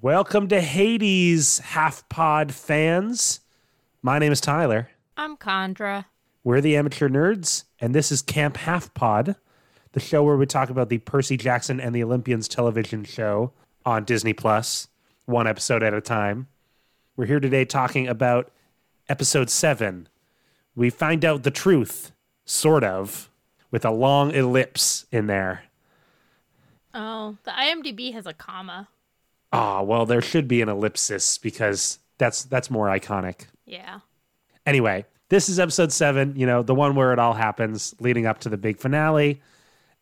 Welcome to Hades, Half Pod fans. My name is Tyler. I'm Condra. We're the Amateur Nerds, and this is Camp Half Pod, the show where we talk about the Percy Jackson and the Olympians television show on Disney Plus, one episode at a time. We're here today talking about episode seven. We find out the truth, sort of, with a long ellipse in there. Oh, the IMDb has a comma. Ah, well, there should be an ellipsis because that's that's more iconic. Yeah. Anyway, this is episode seven, you know, the one where it all happens leading up to the big finale.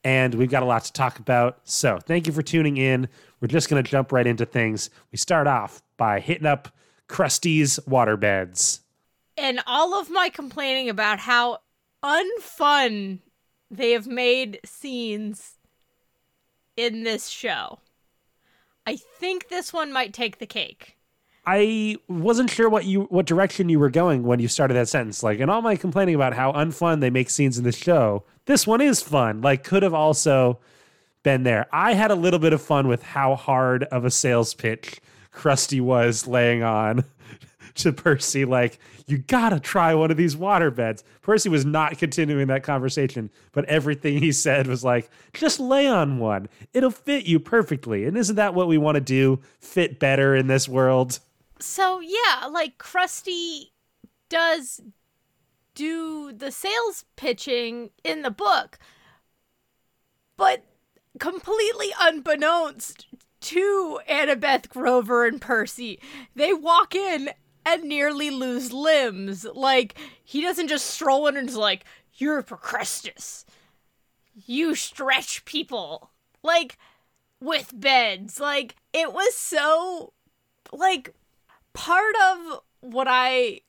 And we've got a lot to talk about. So thank you for tuning in. We're just going to jump right into things. We start off by hitting up Crusty's waterbeds. And all of my complaining about how unfun they have made scenes in this show. I think this one might take the cake. I wasn't sure what you what direction you were going when you started that sentence. Like, and all my complaining about how unfun they make scenes in the show, this one is fun. Like, could have also been there. I had a little bit of fun with how hard of a sales pitch Crusty was laying on to Percy. Like, you gotta try one of these water beds. Percy was not continuing that conversation, but everything he said was like, just lay on one. It'll fit you perfectly. And isn't that what we want to do? Fit better in this world? So, yeah, like Crusty does do the sales pitching in the book, but completely unbeknownst to Annabeth Grover and Percy, they walk in and nearly lose limbs. Like, he doesn't just stroll in and is like, You're Procrustes. You stretch people. Like, with beds. Like, it was so. Like, part of what I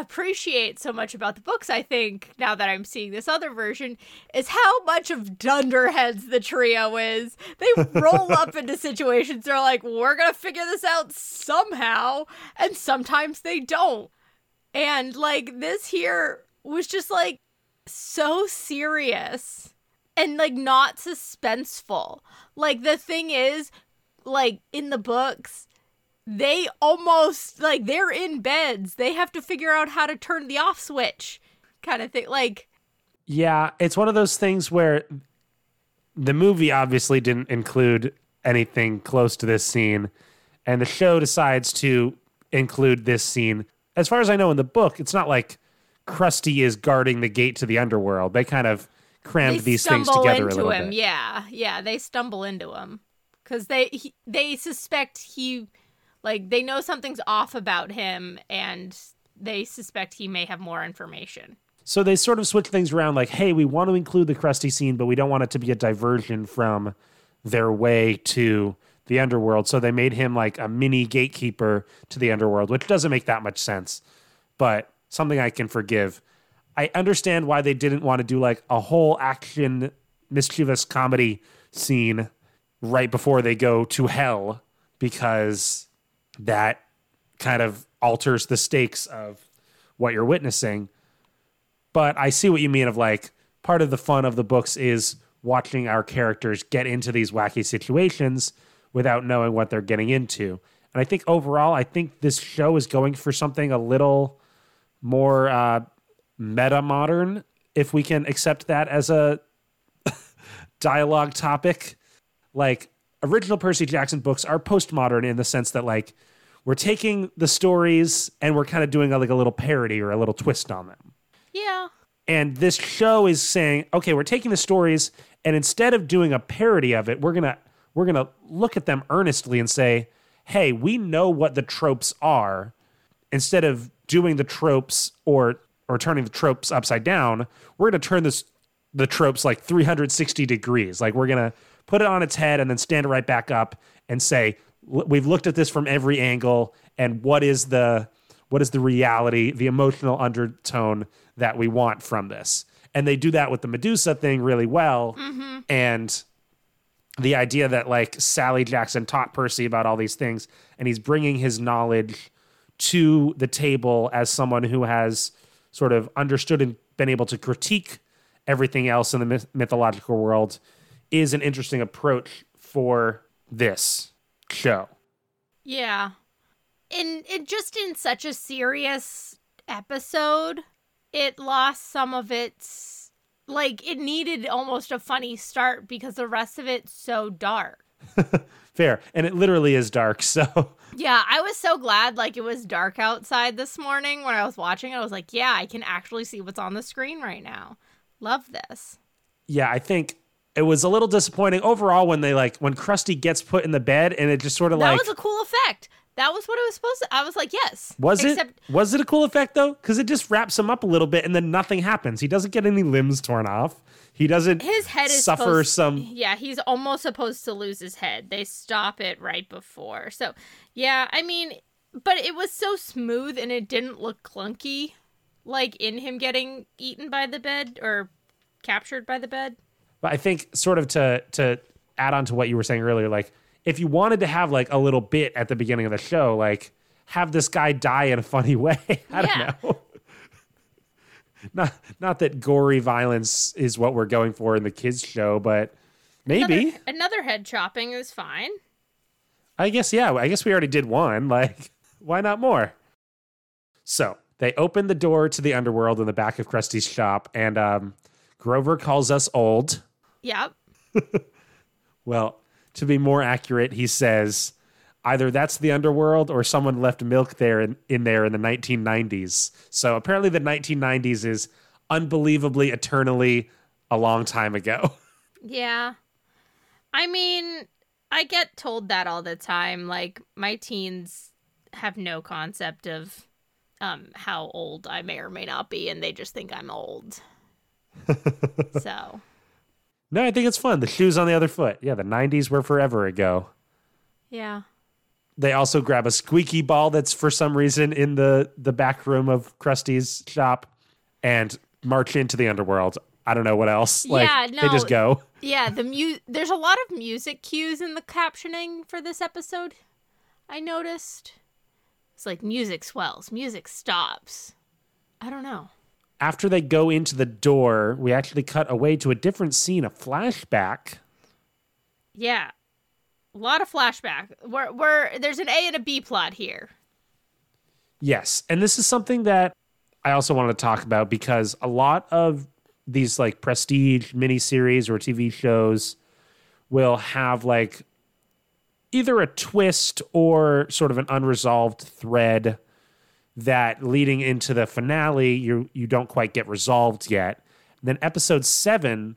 appreciate so much about the books, I think, now that I'm seeing this other version, is how much of dunderheads the trio is. They roll up into situations, they're like, we're gonna figure this out somehow, and sometimes they don't. And like this here was just like so serious and like not suspenseful. Like the thing is, like in the books, they almost like they're in beds. They have to figure out how to turn the off switch, kind of thing. Like, yeah, it's one of those things where the movie obviously didn't include anything close to this scene, and the show decides to include this scene. As far as I know in the book, it's not like Crusty is guarding the gate to the underworld. They kind of crammed these things together a little him. bit. Yeah, yeah, they stumble into him because they he, they suspect he like they know something's off about him and they suspect he may have more information. So they sort of switch things around like, hey, we want to include the crusty scene, but we don't want it to be a diversion from their way to the underworld. So they made him like a mini gatekeeper to the underworld, which doesn't make that much sense, but something I can forgive. I understand why they didn't want to do like a whole action mischievous comedy scene right before they go to hell because that kind of alters the stakes of what you're witnessing. But I see what you mean of like part of the fun of the books is watching our characters get into these wacky situations without knowing what they're getting into. And I think overall, I think this show is going for something a little more uh, meta modern, if we can accept that as a dialogue topic. Like original Percy Jackson books are postmodern in the sense that like we're taking the stories and we're kind of doing a, like a little parody or a little twist on them. Yeah. And this show is saying, okay, we're taking the stories and instead of doing a parody of it, we're going to we're going to look at them earnestly and say, "Hey, we know what the tropes are." Instead of doing the tropes or or turning the tropes upside down, we're going to turn this the tropes like 360 degrees. Like we're going to put it on its head and then stand it right back up and say, we've looked at this from every angle and what is the what is the reality the emotional undertone that we want from this? And they do that with the medusa thing really well. Mm-hmm. and the idea that like sally jackson taught percy about all these things and he's bringing his knowledge to the table as someone who has sort of understood and been able to critique everything else in the myth- mythological world is an interesting approach for this show. Yeah. In it just in such a serious episode, it lost some of its like it needed almost a funny start because the rest of it's so dark. Fair. And it literally is dark. So Yeah, I was so glad like it was dark outside this morning when I was watching it. I was like, yeah, I can actually see what's on the screen right now. Love this. yeah, I think it was a little disappointing overall when they like when Crusty gets put in the bed and it just sort of That like that was a cool effect. That was what it was supposed to I was like, yes. was Except it was it a cool effect though? Because it just wraps him up a little bit and then nothing happens. He doesn't get any limbs torn off. He doesn't his head is suffer supposed- some Yeah, he's almost supposed to lose his head. They stop it right before. So, yeah, I mean, but it was so smooth and it didn't look clunky like in him getting eaten by the bed or captured by the bed. But I think sort of to to add on to what you were saying earlier, like if you wanted to have like a little bit at the beginning of the show, like have this guy die in a funny way. I Yeah. don't know. not not that gory violence is what we're going for in the kids show, but maybe. Another, another head chopping is fine. I guess yeah. I guess we already did one. Like, why not more? So they open the door to the underworld in the back of Crusty's shop, and um, Grover calls us old. Yep. Well, to be more accurate, he says either that's the underworld or someone left milk there in, in there in the 1990s. So apparently, the 1990s is unbelievably, eternally a long time ago. Yeah. I mean, I get told that all the time. Like, my teens have no concept of um, how old I may or may not be, and they just think I'm old. so, No, I think it's fun. The shoes on the other foot. Yeah, the 90s were forever ago. yeah. They also grab a squeaky ball that's for some reason in the the back room of Crusty's shop and march into the underworld. I don't know what else. Like Yeah, they just go. Yeah, the mu- there's a lot of music cues in the captioning for this episode. I noticed. It's like music swells, music stops. I don't know. After they go into the door, we actually cut away to a different scene, a flashback. Yeah. A lot of flashback. We're, we're there's an A and a B plot here. Yes. And this is something that I also wanted to talk about because a lot of these like prestige miniseries or TV shows will have like either a twist or sort of an unresolved thread that leading into the finale you you don't quite get resolved yet. then episode 7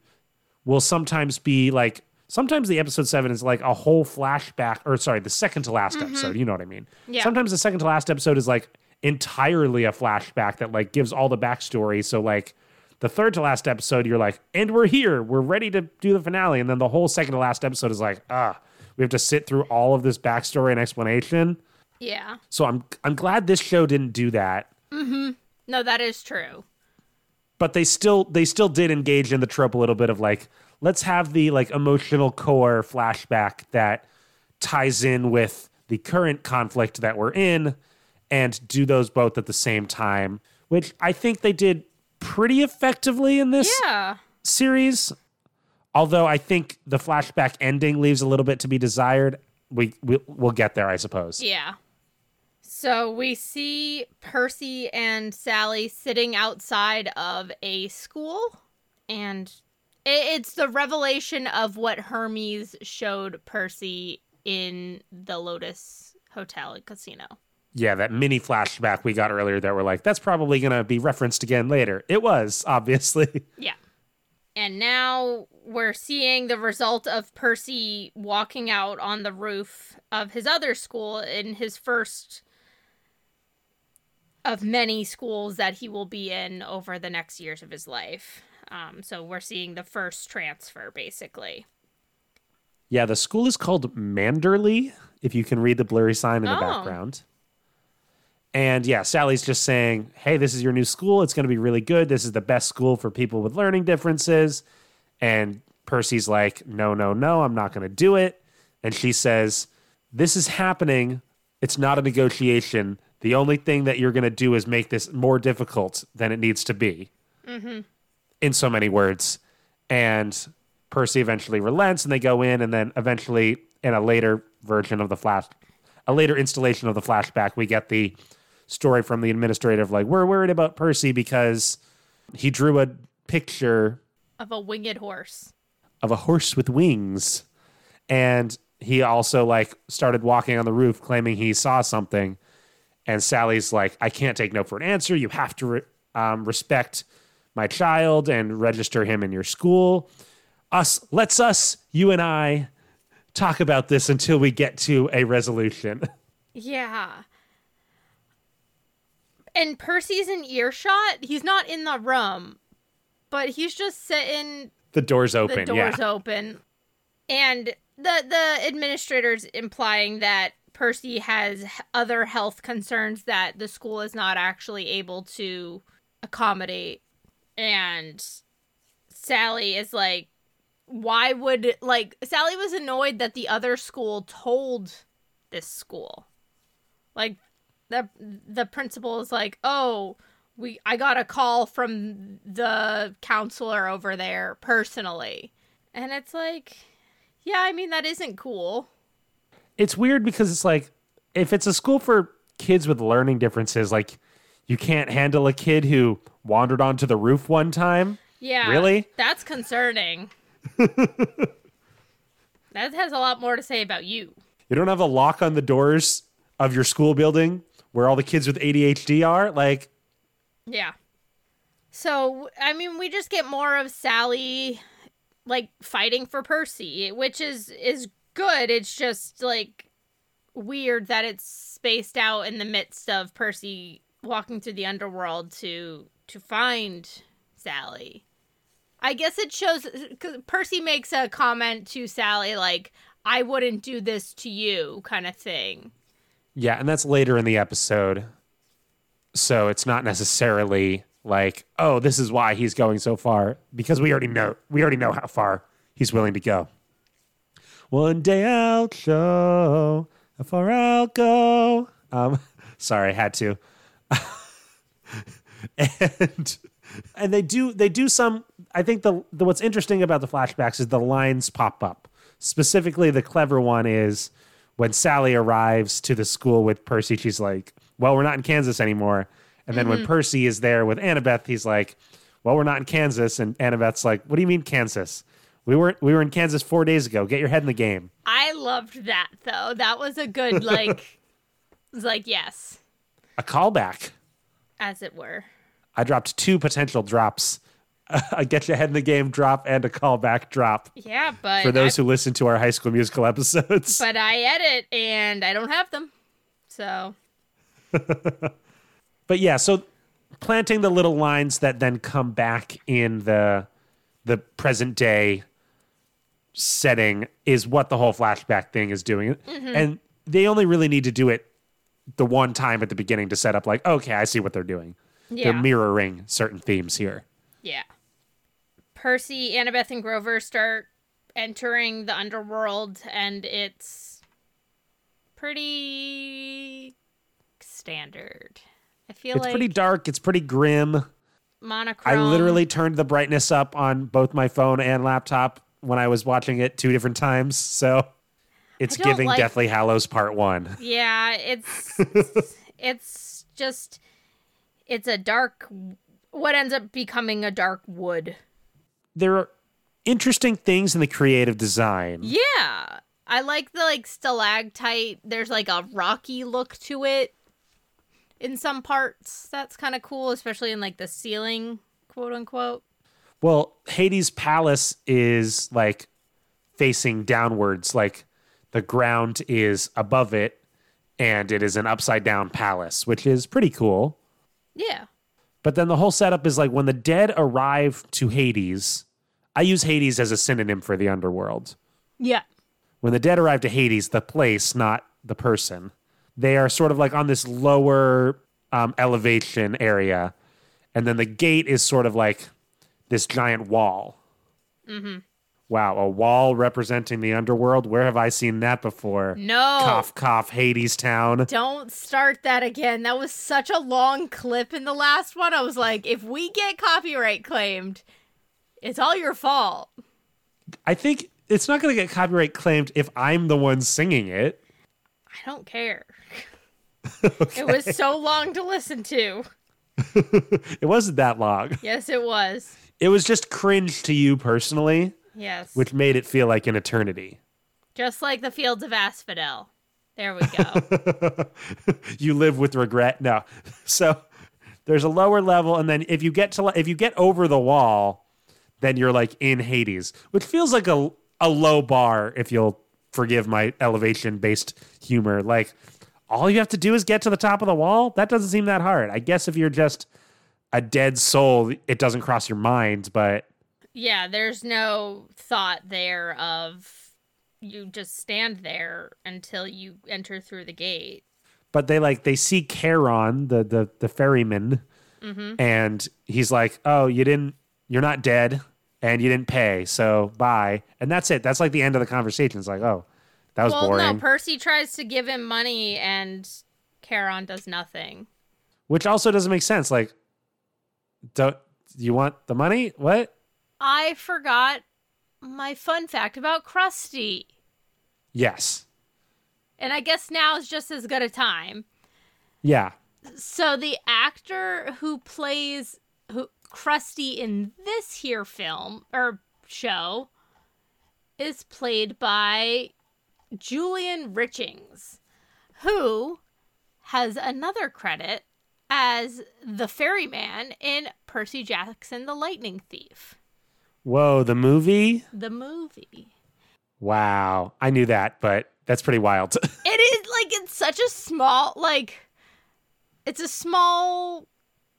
will sometimes be like sometimes the episode 7 is like a whole flashback or sorry, the second to last episode, you know what I mean. Yeah. Sometimes the second to last episode is like entirely a flashback that like gives all the backstory. So like the third to last episode, you're like, and we're here, we're ready to do the finale, and then the whole second to last episode is like, ah, we have to sit through all of this backstory and explanation. Yeah. So I'm I'm glad this show didn't do that, Mm-hmm. No, that is true. but they still they still did engage in the trope a little bit of like, let's have the like emotional core flashback that ties in with the current conflict that we're in and do those both at the same time, which I think they did pretty effectively in this Yeah. series. Although I think the flashback ending leaves a little bit to be desired. We, we we'll get there, I suppose. Yeah. So we see Percy and Sally sitting outside of a school, and it's the revelation of what Hermes showed Percy in the Lotus Hotel and Casino. Yeah, that mini flashback we got earlier that we're like, that's probably gonna be referenced again later. It was, obviously. Yeah. And now we're seeing the result of Percy walking out on the roof of his other school in his first of many schools that he will be in over the next years of his life. Um, so we're seeing the first transfer, basically. Yeah, the school is called Manderley, if you can read the blurry sign in the Oh. background. And yeah, Sally's just saying, hey, this is your new school. It's going to be really good. This is the best school for people with learning differences. And Percy's like, no, no, no, I'm not going to do it. And she says, this is happening. It's not a negotiation. The only thing that you're going to do is make this more difficult than it needs to be. Mm-hmm. In so many words. And Percy eventually relents and they go in. And then eventually, in a later version of the flash, a later installation of the flashback, we get the story from the administrative like we're worried about Percy because he drew a picture Of a winged horse. of a horse with wings and he also like started walking on the roof claiming he saw something and sally's like i can't take no for an answer you have to re- um, respect my child and register him in your school us let's us you and i talk about this until we get to a resolution Yeah. And Percy's in earshot. He's not in the room, but he's just sitting the door's open. the doors yeah open and the the administrators implying that percy has other health concerns that the school is not actually able to accommodate and sally is like why would like sally was annoyed that the other school told this school like the the principal is like oh we I got a call from the counselor over there personally. And it's like, yeah, I mean that isn't cool. It's weird because it's like if it's a school for kids with learning differences like you can't handle a kid who wandered onto the roof one time Yeah. Really? That's concerning. that has a lot more to say about you. You don't have a lock on the doors of your school building where all the kids with ADHD are. Like, Yeah. So, I mean, we just get more of Sally like fighting for Percy, which is is good. It's just like weird that it's spaced out in the midst of Percy walking through the underworld to to find Sally. I guess it shows cuz Percy makes a comment to Sally like I wouldn't do this to you kind of thing. yeah, and that's later in the episode. So it's not necessarily like, oh, this is why he's going so far because we already know we already know how far he's willing to go. One day I'll show how far I'll go. Um, sorry, I had to. and and they do they do some. I think the, the what's interesting about the flashbacks is the lines pop up. Specifically, the clever one is when Sally arrives to the school with Percy. She's like, "Well, we're not in Kansas anymore." And then when Percy is there with Annabeth, he's like, "Well, we're not in Kansas." And Annabeth's like, "What do you mean Kansas? We were we were in Kansas four days ago. Get your head in the game." I loved that though. That was a good like was like yes, A callback. as it were. I dropped two potential drops. a get your head in the game drop and a callback drop Yeah, but for those I, who listen to our High School Musical episodes. but I edit and I don't have them. So but yeah, so planting the little lines that then come back in the the present day setting is what the whole flashback thing is doing. Mm-hmm. And they only really need to do it the one time at the beginning to set up like, okay, I see what they're doing. yeah, They're mirroring certain themes here. yeah. Percy, Annabeth, and Grover start entering the underworld, and it's pretty standard. I feel like It's like pretty dark, it's pretty grim. monochrome. I literally turned the brightness up on both my phone and laptop when I was watching it two different times. So it's giving like- Deathly Hallows Part 1. Yeah, it's it's just it's a dark what ends up becoming a dark wood. there are interesting things in the creative design. Yeah. I like the like stalactite. There's like a rocky look to it in some parts. That's kind of cool, especially in like the ceiling, quote unquote. Well, Hades' palace is like facing downwards, like the ground is above it, and it is an upside down palace, which is pretty cool. Yeah. But then the whole setup is like when the dead arrive to Hades, I use Hades as a synonym for the underworld. Yeah. When the dead arrive to Hades, the place, not the person, they are sort of like on this lower um, elevation area. And then the gate is sort of like this giant wall. Mm-hmm. Wow, a wall representing the underworld. Where have I seen that before? No. Cough, cough, Hadestown. Don't start that again. That was such a long clip in the last one. I was like, if we get copyright claimed, it's all your fault. I think it's not going to get copyright claimed if I'm the one singing it. I I don't care. It was so long to listen to. it wasn't that long. Yes, it was. It was just cringe to you personally, Yes. which made it feel like an eternity. Just like the fields of asphodel. There we go. you live with regret. No. So there's a lower level and then if you get to if you get over the wall, then you're like in Hades, which feels like a a low bar if you'll forgive my elevation based humor. Like all you have to do is get to the top of the wall. That doesn't seem that hard. I guess if you're just a dead soul, it doesn't cross your mind, but yeah, there's no thought there of you just stand there until you enter through the gate. but they like they see Charon, the the the ferryman, mm-hmm. and he's like, "Oh, you didn't, you're not dead, and you didn't pay, so bye." And that's it. That's like the end of the conversation. It's like, "Oh, that was well, boring." no, Percy tries to give him money and Charon does nothing. Which also doesn't make sense. Like, don't you want the money? What? I forgot my fun fact about Crusty. Yes. And I guess now is just as good a time. Yeah. So the actor who plays who Crusty in this here film or show is played by Julian Richings, who has another credit as the ferryman in Percy Jackson the Lightning Thief, Whoa, the movie? the movie. Wow. I knew that, but that's pretty wild. It is like it's such a small like it's a small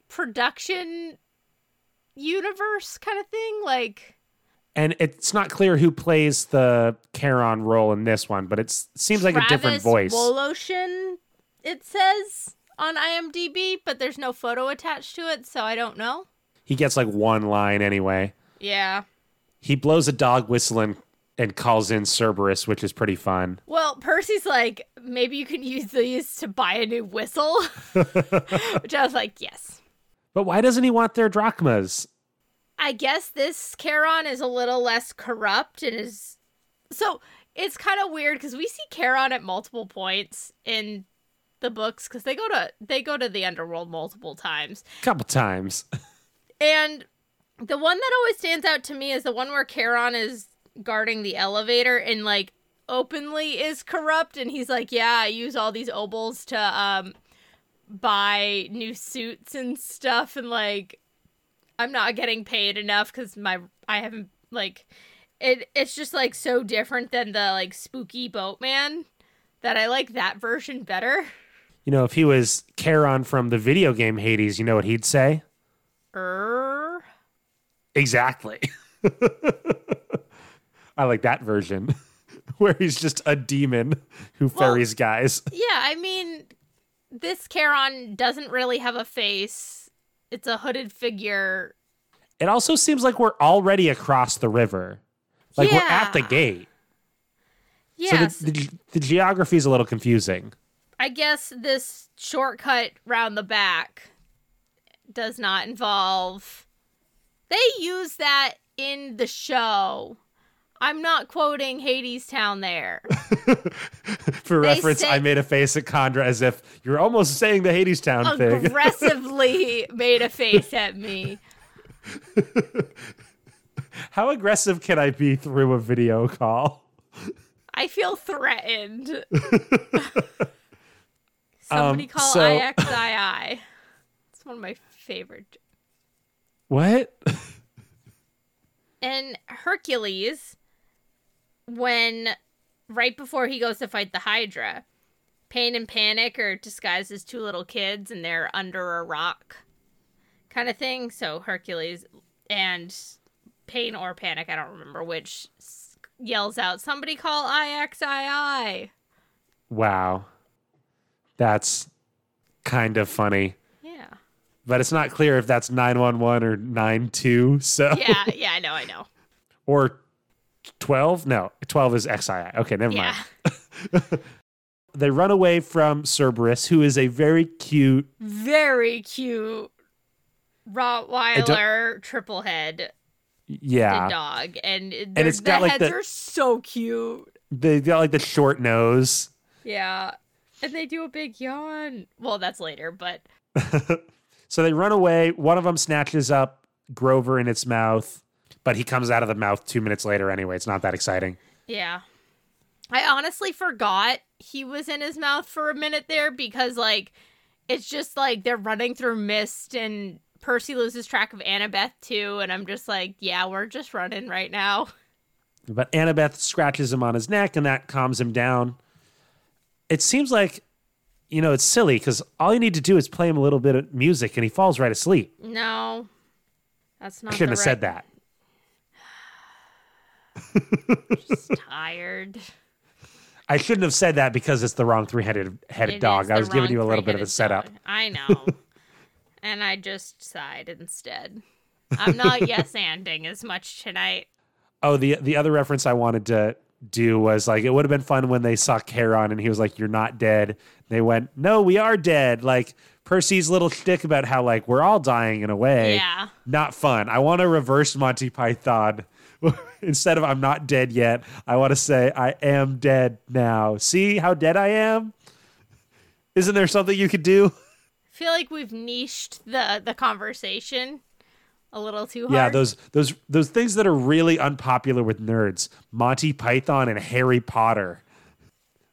production universe kind of thing like and it's not clear who plays the Charon role in this one, but it seems like a different Travis voice. Woloshin it says on IMDb but there's no photo attached to it so I don't know. he gets like one line anyway. Yeah. He blows a dog whistle and, and calls in Cerberus, which is pretty fun. Well, Percy's like maybe you can use these to buy a new whistle. Which I was like, yes. But why doesn't he want their drachmas? I guess this Charon is a little less corrupt and is so it's kind of weird because we see Charon at multiple points in the books because they go to they go to the underworld multiple times couple times. and the one that always stands out to me is the one where Charon is guarding the elevator and like openly is corrupt and he's like yeah I use all these obols to um buy new suits and stuff and like I'm not getting paid enough cuz my I haven't like it it's just like so different than the like spooky boatman that I like that version better. You know, if he was Charon from the video game Hades, you know what he'd say? Er Exactly. I like that version where he's just a demon who ferries guys. Yeah, I mean, this Charon doesn't really have a face. It's a hooded figure. It also seems like we're already across the river. Like we're at the gate. Yes, So the, the, the geography is a little confusing. I guess this shortcut round the back does not involve. They use that in the show. I'm not quoting Hadestown there. For They reference, say- I made a face at Condra as if you're almost saying the Hadestown thing. Aggressively made a face at me. How aggressive can I be through a video call? I feel threatened. Somebody Um, call so- IXII. It's one of my favorite. What? And Hercules, when right before he goes to fight the Hydra, Pain and Panic are disguised as two little kids and they're under a rock kind of thing. So Hercules and Pain or Panic, I don't remember which, yells out, Somebody call IXII. Wow. That's kind of funny. Yeah. But it's not clear if that's 911 or 92. So Yeah, yeah, I know, I know. or 12? No, 12 is XII. Okay, never Yeah. mind. They run away from Cerberus, who is a very cute. Very cute Rottweiler triple head Yeah. dog. And, and it's the got, like, heads the- are so cute. They got like the short nose. Yeah. And they do a big yawn. Well, that's later, but So they run away. One of them snatches up Grover in its mouth, but he comes out of the mouth two minutes later anyway. It's not that exciting. yeah. I honestly forgot he was in his mouth for a minute there because, like, it's just like they're running through mist and Percy loses track of Annabeth too. And I'm just like, yeah, we're just running right now. But Annabeth scratches him on his neck and that calms him down. It seems like, you know, it's silly because all you need to do is play him a little bit of music and he falls right asleep. No, that's not. I shouldn't have said that. Just tired. I shouldn't have said that because it's the wrong three headed headed dog. I was giving you a little bit of a setup. dog. I know. and I just sighed instead. I'm not yes anding as much tonight. Oh, the the other reference I wanted to do was like it would have been fun when they saw Charon and he was like, "You're not dead." They went, "No, we are dead." Like Percy's little shtick about how like we're all dying in a way. Yeah. Not fun. I want to reverse Monty Python. Instead of I'm not dead yet, I want to say I am dead now. See how dead I am? Isn't there something you could do? I feel like we've niched the the conversation a little too hard. Yeah, those those those things that are really unpopular with nerds, Monty Python and Harry Potter.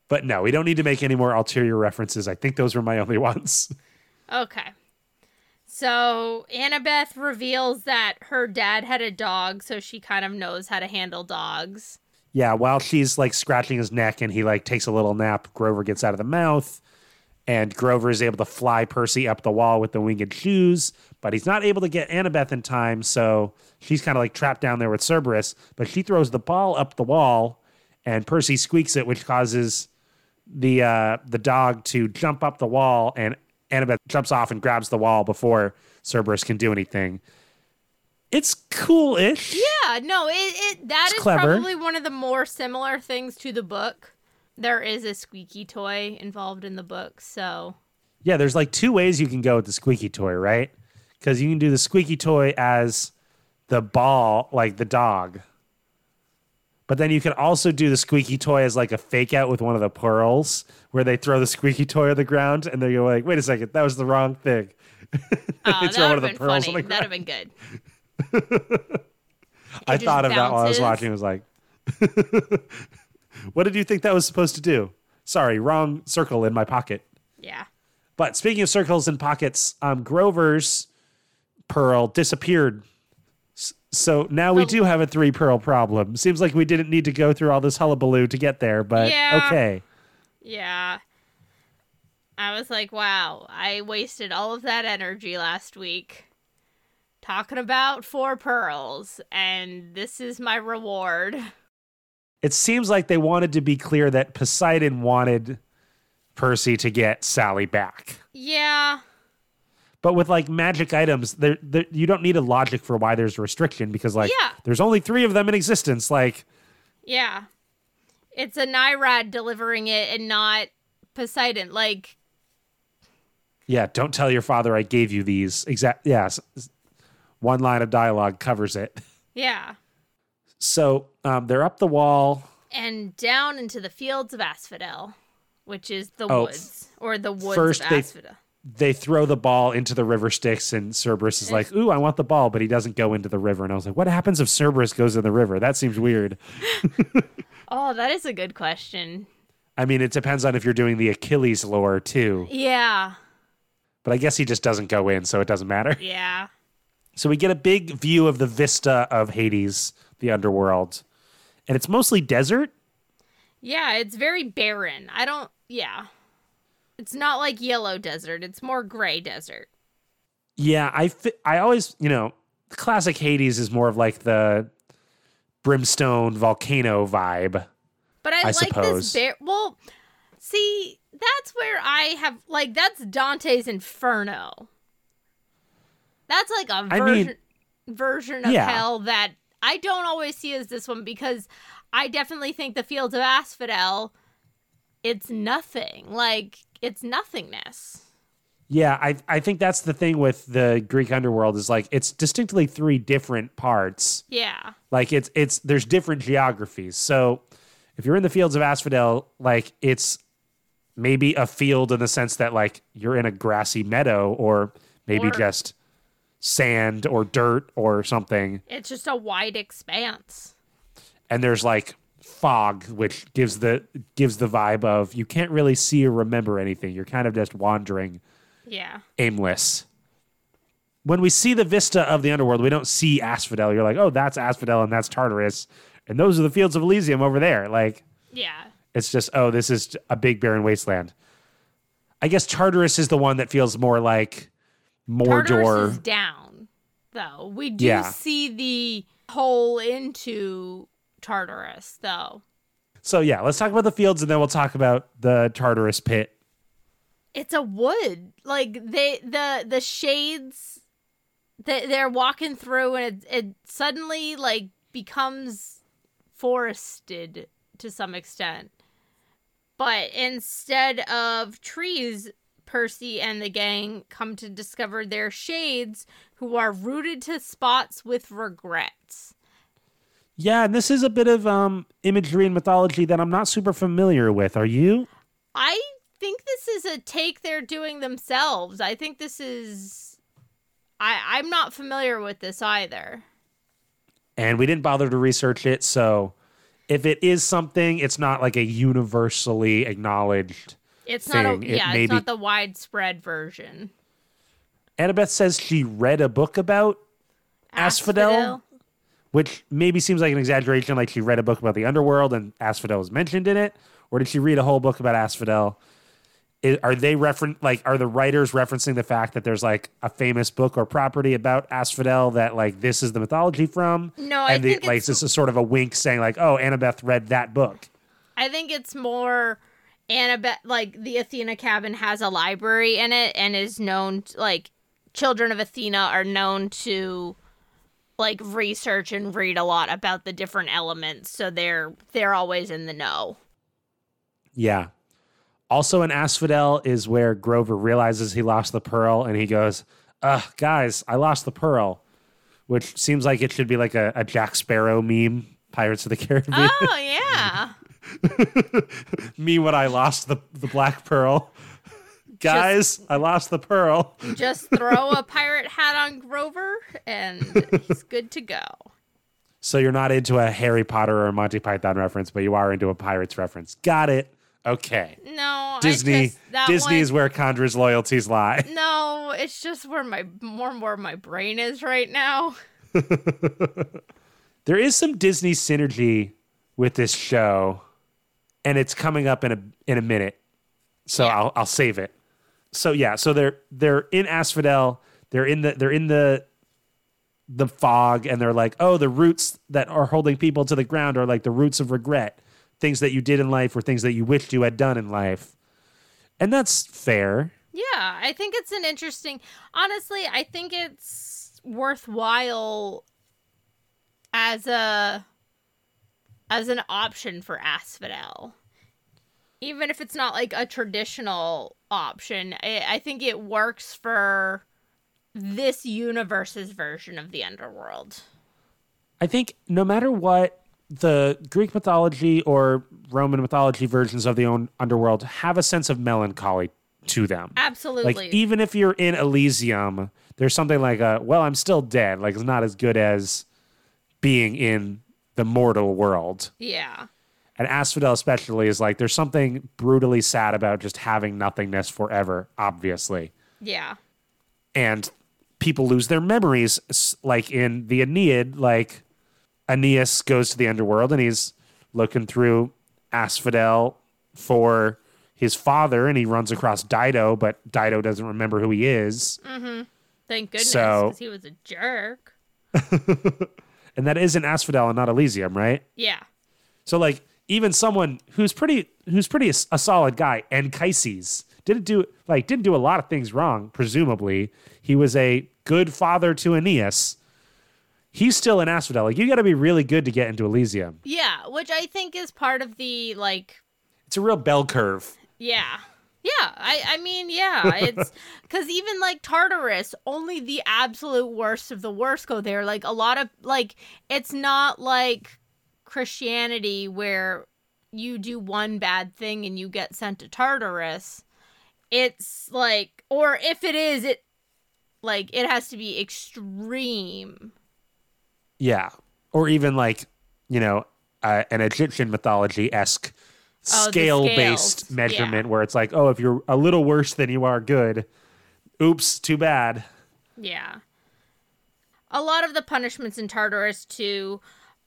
But no, we don't need to make any more ulterior references. I think those were my only ones. Okay. So Annabeth reveals that her dad had a dog, so she kind of knows how to handle dogs. Yeah, while she's like scratching his neck and he like takes a little nap, Grover gets out of the mouth and Grover is able to fly Percy up the wall with the winged shoes, but he's not able to get Annabeth in time, so she's kind of like trapped down there with Cerberus, but she throws the ball up the wall and Percy squeaks it which causes the uh the dog to jump up the wall and Annabeth jumps off and grabs the wall before Cerberus can do anything. It's cool-ish. Yeah, no, it, it that It's is clever. probably one of the more similar things to the book. There is a squeaky toy involved in the book, so Yeah, there's like two ways you can go with the squeaky toy, right? Because you can do the squeaky toy as the ball, like the dog. But then you can also do the squeaky toy as like a fake out with one of the pearls, where they throw the squeaky toy on the ground and they go like, "Wait a second, that was the wrong thing." oh, They that one would of have the been pearls on funny. That'd have been good. I thought of that while I was watching. I was like, "What did you think that was supposed to do?" Sorry, wrong circle in my pocket. Yeah. But speaking of circles and pockets, um, Grover's pearl disappeared. So now we do have a three pearl problem. Seems like we didn't need to go through all this hullabaloo to get there, but Yeah. okay. Yeah. I was like, wow, I wasted all of that energy last week talking about four pearls, and this is my reward. It seems like they wanted to be clear that Poseidon wanted Percy to get Sally back. Yeah. But with like magic items, there, there you don't need a logic for why there's a restriction because like Yeah. there's only three of them in existence. Like Yeah. It's a Naiad delivering it and not Poseidon. Like, Yeah, don't tell your father I gave you these. Exact. Yes, one line of dialogue covers it. yeah. So um, they're up the wall. And down into the fields of Asphodel, which is the Oh, woods, or the woods first of they- Asphodel. They throw the ball into the river Styx, and Cerberus is like, "Ooh, I want the ball," but he doesn't go into the river. And I was like, "What happens if Cerberus goes in the river? That seems weird." Oh, that is a good question. I mean, it depends on if you're doing the Achilles lore too, Yeah. but I guess he just doesn't go in, so it doesn't matter. Yeah. So we get a big view of the vista of Hades, the underworld, and it's mostly desert. Yeah, it's very barren. I don't. Yeah. It's not like yellow desert. It's more gray desert. Yeah, I fi- I always, you know, classic Hades is more of like the brimstone volcano vibe. But I, I like suppose. this. Well, see, that's where I have like that's Dante's Inferno. That's like a version mean- version of Yeah. hell that I don't always see as this one because I definitely think the Fields of Asphodel. It's nothing. Like it's nothingness. Yeah, I I think that's the thing with the Greek underworld is like it's distinctly three different parts. Yeah. Like it's it's there's different geographies. So if you're in the fields of Asphodel, like it's maybe a field in the sense that like you're in a grassy meadow or maybe Or- just sand or dirt or something. It's just a wide expanse. and there's like fog which gives the gives the vibe of you can't really see or remember anything. You're kind of just wandering Yeah. aimless. When we see the vista of the underworld we don't see asphodel. You're like oh that's asphodel and that's tartarus. And those are the fields of elysium over there. Like Yeah. it's just oh this is a big barren wasteland. I guess tartarus is the one that feels more like mordor Tartarus is down, though. We do Yeah. see the hole into Tartarus, though. so yeah let's talk about the fields and then we'll talk about the tartarus pit It's a wood. Like they the the shades that they're walking through and it, it suddenly like becomes forested to some extent. But instead of trees, Percy and the gang come to discover their shades who are rooted to spots with regrets. yeah and this is a bit of um imagery and mythology that i'm not super familiar with are you I think this is a take they're doing themselves. I think this is I I'm not familiar with this either. and we didn't bother to research it so if it is something it's not like a universally acknowledged It's not a. It yeah, it's not the widespread version. annabeth says she read a book about Asphodel? which maybe seems like an exaggeration like she read a book about the underworld and asphodel was mentioned in it or did she read a whole book about asphodel I- are they referen like are the writers referencing the fact that there's like a famous book or property about asphodel that like this is the mythology from No, I and the, think like this is sort of a wink saying like oh annabeth read that book I think it's more Annabeth like the Athena cabin has a library in it and is known t- like children of Athena are known to like research and read a lot about the different elements so they're they're always in the know. Yeah. Also in Asphodel is where Grover realizes he lost the pearl and he goes, Ugh, guys, I lost the pearl. Which seems like it should be like a, a Jack Sparrow meme, Pirates of the Caribbean. Oh yeah. Me when I lost the, the black pearl. guys, I lost the pearl. Just throw a pirate hat on Grover and he's good to go. So you're not into a Harry Potter or a Monty Python reference, but you are into a Pirates reference. Got it. Okay. No, Disney just- Disney one- is where Condra's loyalties lie. No, it's just where my more and more my brain is right now. There is some Disney synergy with this show, and it's coming up in a in a minute. So Yeah. I'll I'll save it. So yeah, so they're they're in Asphodel. They're in the they're in the the fog, and they're like, oh, the roots that are holding people to the ground are like the roots of regret, things that you did in life or things that you wished you had done in life, and that's fair. Yeah, I think it's an interesting. Honestly, I think it's worthwhile as a as an option for Asphodel. Even if it's not like a traditional option, I, I think it works for this universe's version of the underworld. I think no matter what the Greek mythology or Roman mythology versions of the own underworld have a sense of melancholy to them. Absolutely. Like even if you're in Elysium, there's something like a well, I'm still dead. Like it's not as good as being in the mortal world. yeah. And Asphodel especially is like there's something brutally sad about just having nothingness forever, obviously. Yeah. And people lose their memories like in the Aeneid, like Aeneas goes to the underworld and he's looking through Asphodel for his father and he runs across Dido, but Dido doesn't remember who he is. Mm-hmm. Thank goodness, So- because he was a jerk. And that is in Asphodel and not Elysium, right? Yeah. So like even someone who's pretty who's pretty a, a solid guy, Anchises didn't do like didn't do a lot of things wrong. Presumably, he was a good father to Aeneas. He's still in Asphodel. Like you got to be really good to get into Elysium. Yeah, which I think is part of the like It's a real bell curve. Yeah. Yeah, I I mean, yeah, it's cuz even like Tartarus, only the absolute worst of the worst go there. Like a lot of like it's not like Christianity where you do one bad thing and you get sent to Tartarus. It's like, or if it is, it like it has to be extreme. Yeah. Or even like, you know, uh, an Egyptian mythology esque Oh, scale based measurement where it's like, oh, if you're a little worse than you are good, oops, too bad. Yeah. A lot of the punishments in Tartarus too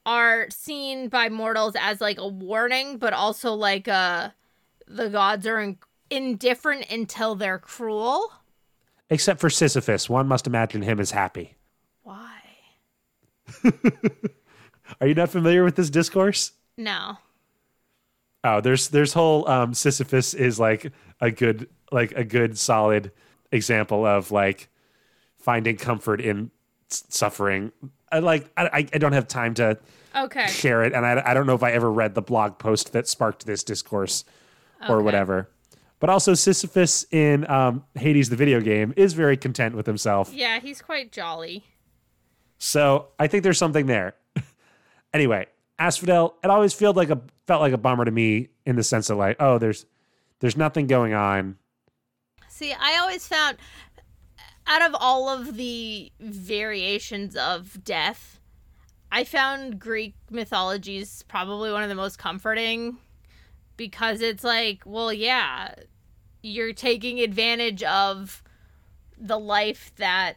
are seen by mortals as like a warning, but also like a the gods are in- indifferent until they're cruel. Except for Sisyphus. One must imagine him as happy. Why? Are you not familiar with this discourse? No. Oh, there's there's whole um, Sisyphus is like a good like a good solid example of like finding comfort in suffering. I like I I don't have time to Okay. share it, and I I don't know if I ever read the blog post that sparked this discourse or whatever. But also Sisyphus in um, Hades the video game is very content with himself. Yeah, he's quite jolly. So I think there's something there. anyway, Asphodel, it always felt like a felt like a bummer to me in the sense of like, oh, there's there's nothing going on. See, I always found out of all of the variations of death, I found Greek mythologies probably one of the most comforting because it's like, well, yeah, you're taking advantage of the life that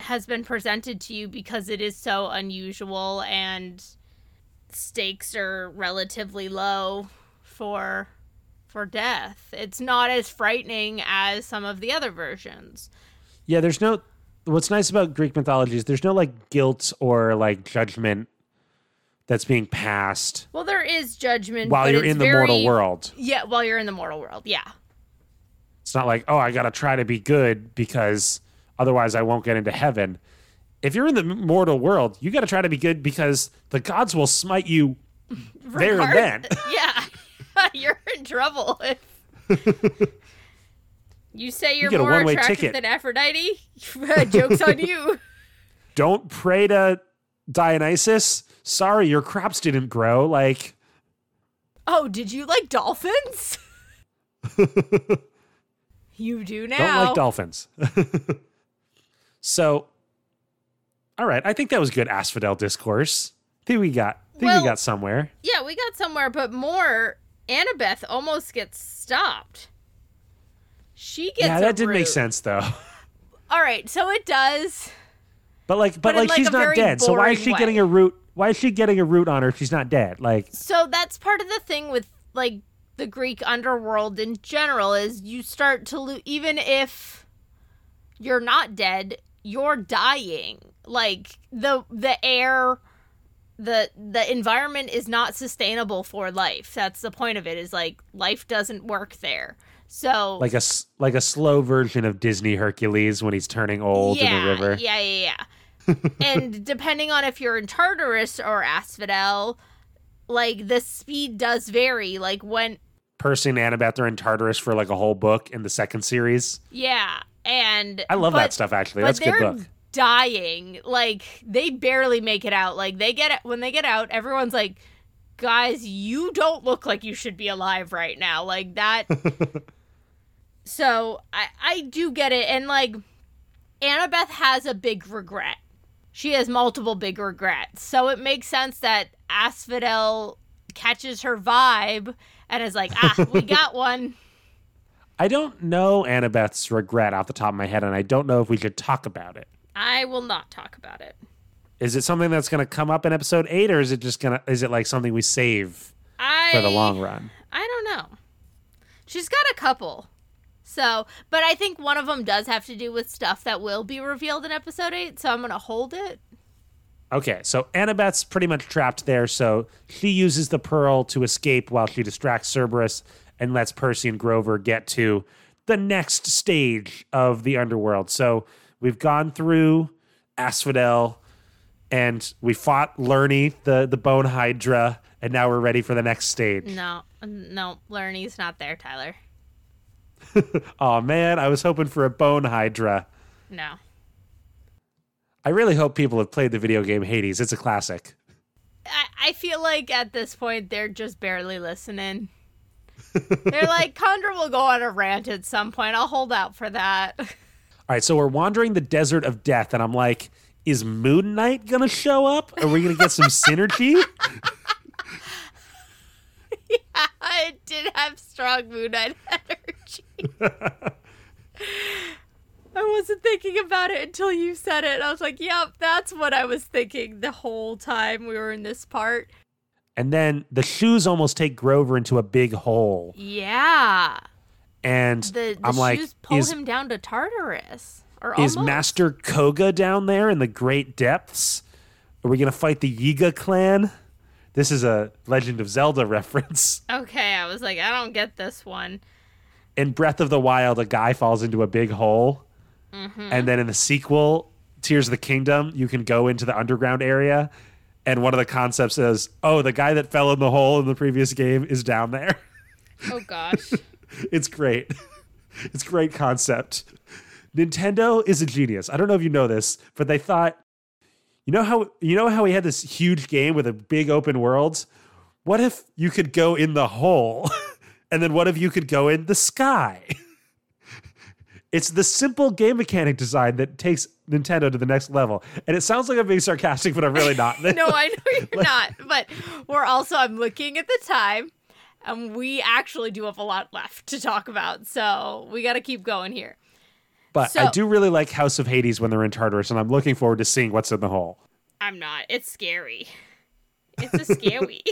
has been presented to you because it is so unusual and stakes are relatively low for for death. It's not as frightening as some of the other versions. Yeah, there's no. What's nice about Greek mythology is there's no like guilt or like judgment that's being passed Well, there is judgment while you're in the very- mortal world. Yeah, while you're in the mortal world. Yeah. It's not like, oh, I got to try to be good because otherwise I won't get into heaven. If you're in the mortal world, you got to try to be good because the gods will smite you there and then. yeah. you're in trouble. you say you're a more attractive ticket. than Aphrodite? Uh, joke's on you. Don't pray to Dionysus. Sorry, your crops didn't grow. Like, Oh, did you like dolphins? you do now. don't like dolphins. so, all right, I think that was good asphodel discourse. I think we got, I think Well- we got somewhere. Yeah, we got somewhere, but more. Annabeth almost gets stopped. She gets. Yeah, that did not make sense though. All right, so it does. But like, but, But like, like, she's not dead. So why is she getting a root? Why is she getting a root on her if she's not dead? Like, So that's part of the thing with like the Greek underworld in general is you start to lose even if you're not dead, you're dying. Like the the air the the environment is not sustainable for life. That's the point of it is like life doesn't work there. So like a like a slow version of Disney Hercules when he's turning old yeah, in the river. Yeah, yeah, yeah. and depending on if you're in Tartarus or Asphodel, like the speed does vary. Like when Percy and Annabeth are in Tartarus for like a whole book in the second series. Yeah, and I love but- that stuff. Actually, that's a good book. dying. Like they barely make it out. Like they get it when they get out. Everyone's like, "Guys, you don't look like you should be alive right now." Like that. so I I do get it, and like Annabeth has a big regret. She has multiple big regrets. So it makes sense that Asphodel catches her vibe and is like, "Ah, we got one." I don't know Annabeth's regret off the top of my head, and I don't know if we should talk about it. I will not talk about it. Is it something that's going to come up in episode eight, or is it just gonna? Is it like something we save I for the long run? I don't know. She's got a couple. So, but I think one of them does have to do with stuff that will be revealed in episode 8, so I'm going to hold it. Okay, so Annabeth's pretty much trapped there, so she uses the pearl to escape while she distracts Cerberus and lets Percy and Grover get to the next stage of the underworld. So we've gone through Asphodel and we fought Lerny, the, the bone hydra, and now we're ready for the next stage. No, no, Lerny's not there, Tyler. Oh man, I was hoping for a bone hydra. No. I really hope people have played the video game Hades. It's a classic. I, I feel like at this point they're just barely listening. They're like, Condor will go on a rant at some point. I'll hold out for that. All right, so we're wandering the desert of death, and I'm like, is Moon Knight gonna show up? Are we gonna get some synergy? yeah, it did have strong Moon Knight energy. I wasn't thinking about it until you said it. I was like, yep, that's what I was thinking the whole time we were in this part. And then the shoes almost take Grover into a big hole. Yeah. And The, the I'm shoes like, pull is, him down to Tartarus. Or is almost. Master Kohga down there in the great depths? Are we gonna fight the Yiga clan? This is a Legend of Zelda reference. Okay, I was like, I don't get this one. In Breath of the Wild, a guy falls into a big hole. Mm-hmm. And then in the sequel, Tears of the Kingdom, you can go into the underground area. And one of the concepts is, oh, the guy that fell in the hole in the previous game is down there. Oh gosh. it's great. It's great concept. Nintendo is a genius. I don't know if you know this, but they thought, you know how you know how we had this huge game with a big open world? What if you could go in the hole? and then what if you could go in the sky? It's the simple game mechanic design that takes Nintendo to the next level. And it sounds like I'm being sarcastic, but I'm really not. no, I know you're not. But we're also, I'm looking at the time, and we actually do have a lot left to talk about. So we got to keep going here. But So- I do really like House of Hades when they're in Tartarus, and I'm looking forward to seeing what's in the hole. I'm not. It's scary. It's a scary.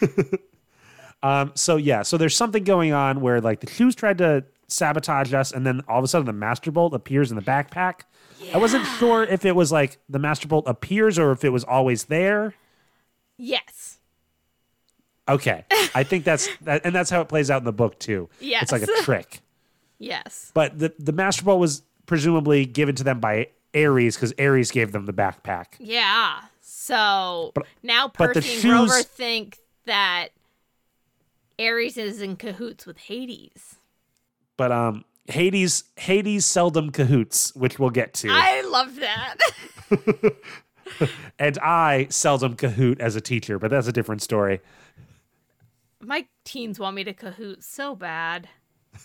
Um, so yeah, so there's something going on where like the shoes tried to sabotage us, and then all of a sudden the Master Bolt appears in the backpack. I wasn't sure if it was like the Master Bolt appears or if it was always there. yes. Okay, I think that's that, and that's how it plays out in the book too. Yes. it's like a trick. Yes. But the the Master Bolt was presumably given to them by Ares because Ares gave them the backpack. Yeah. So but, now but the Percy and Grover think that Ares is in cahoots with Hades. But um, Hades Hades seldom cahoots, which we'll get to, I love that. and I seldom cahoot as a teacher, but that's a different story. My teens want me to cahoot so bad.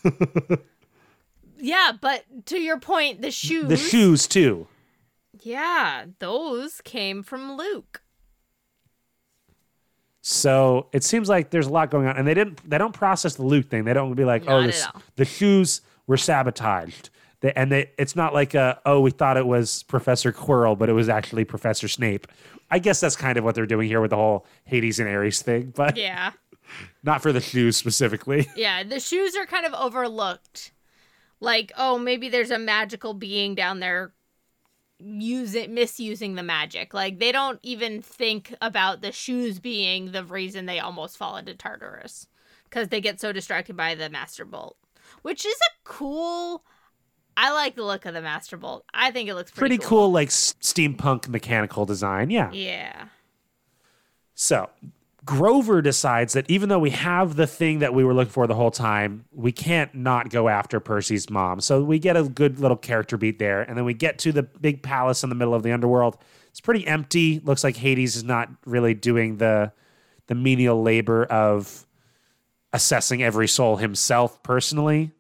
yeah, but to your point, the shoes. The shoes too. Yeah, those came from Luke. So it seems like there's a lot going on, and they didn't. They don't process the loot thing. They don't be like, oh, this, the shoes were sabotaged. They, and they, it's not like, a, oh, we thought it was Professor Quirrell, but it was actually Professor Snape. I guess that's kind of what they're doing here with the whole Hades and Ares thing, but Yeah. not for the shoes specifically. Yeah, the shoes are kind of overlooked. Like, oh, maybe there's a magical being down there using misusing the magic. Like they don't even think about the shoes being the reason they almost fall into Tartarus cuz they get so distracted by the Master Bolt, which is a cool I like the look of the Master Bolt. I think it looks pretty, Pretty cool, like s- steampunk mechanical design. Yeah. Yeah. So Grover decides that even though we have the thing that we were looking for the whole time, we can't not go after Percy's mom. So we get a good little character beat there. And then we get to the big palace in the middle of the underworld. It's pretty empty. Looks like Hades is not really doing the the menial labor of assessing every soul himself personally.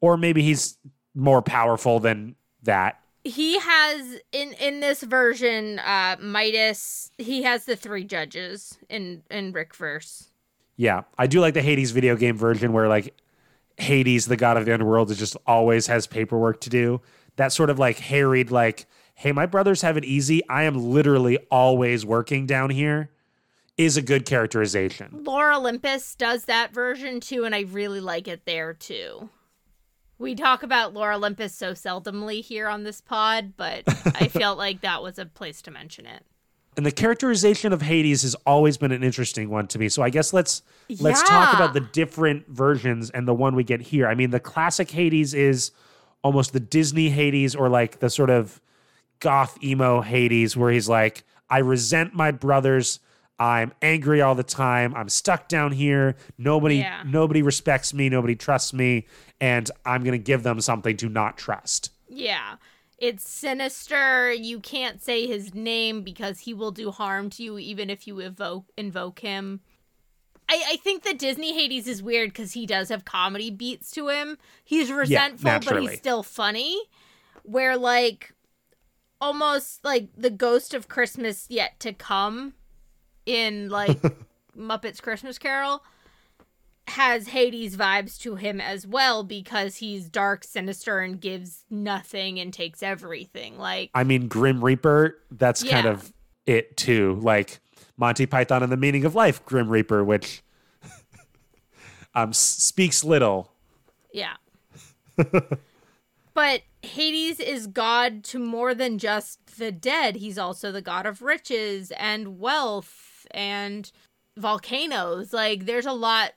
Or maybe he's more powerful than that. He has in in this version uh midas he has the three judges in in rick verse Yeah, I do like the Hades video game version where like Hades, the god of the underworld, is just always has paperwork to do. That sort of like harried, like, hey, my brothers have it easy. I am literally always working down here. Is a good characterization. lore olympus does that version too and i really like it there too we talk about lore olympus so seldomly here on this pod but i felt like that was a place to mention it And the characterization of Hades has always been an interesting one to me. So I guess let's let's talk about the different versions and the one we get here. I mean, the classic Hades is almost the Disney Hades or like the sort of goth emo Hades where he's like, I resent my brothers. I'm angry all the time. I'm stuck down here. Nobody Yeah. nobody respects me, nobody trusts me, and I'm going to give them something to not trust. Yeah. it's sinister. You can't say his name because he will do harm to you even if you evoke invoke him. I, I think that Disney Hades is weird because he does have comedy beats to him. He's resentful, but he's still funny. Where like almost like the ghost of Christmas yet to come in like Muppets Christmas Carol has Hades vibes to him as well because he's dark, sinister, and gives nothing and takes everything. Like I mean, Grim Reaper, that's kind of it too. Like Monty Python and the Meaning of Life, Grim Reaper, which um, s- speaks little. Yeah. but Hades is god to more than just the dead. He's also the god of riches and wealth and volcanoes. Like there's a lot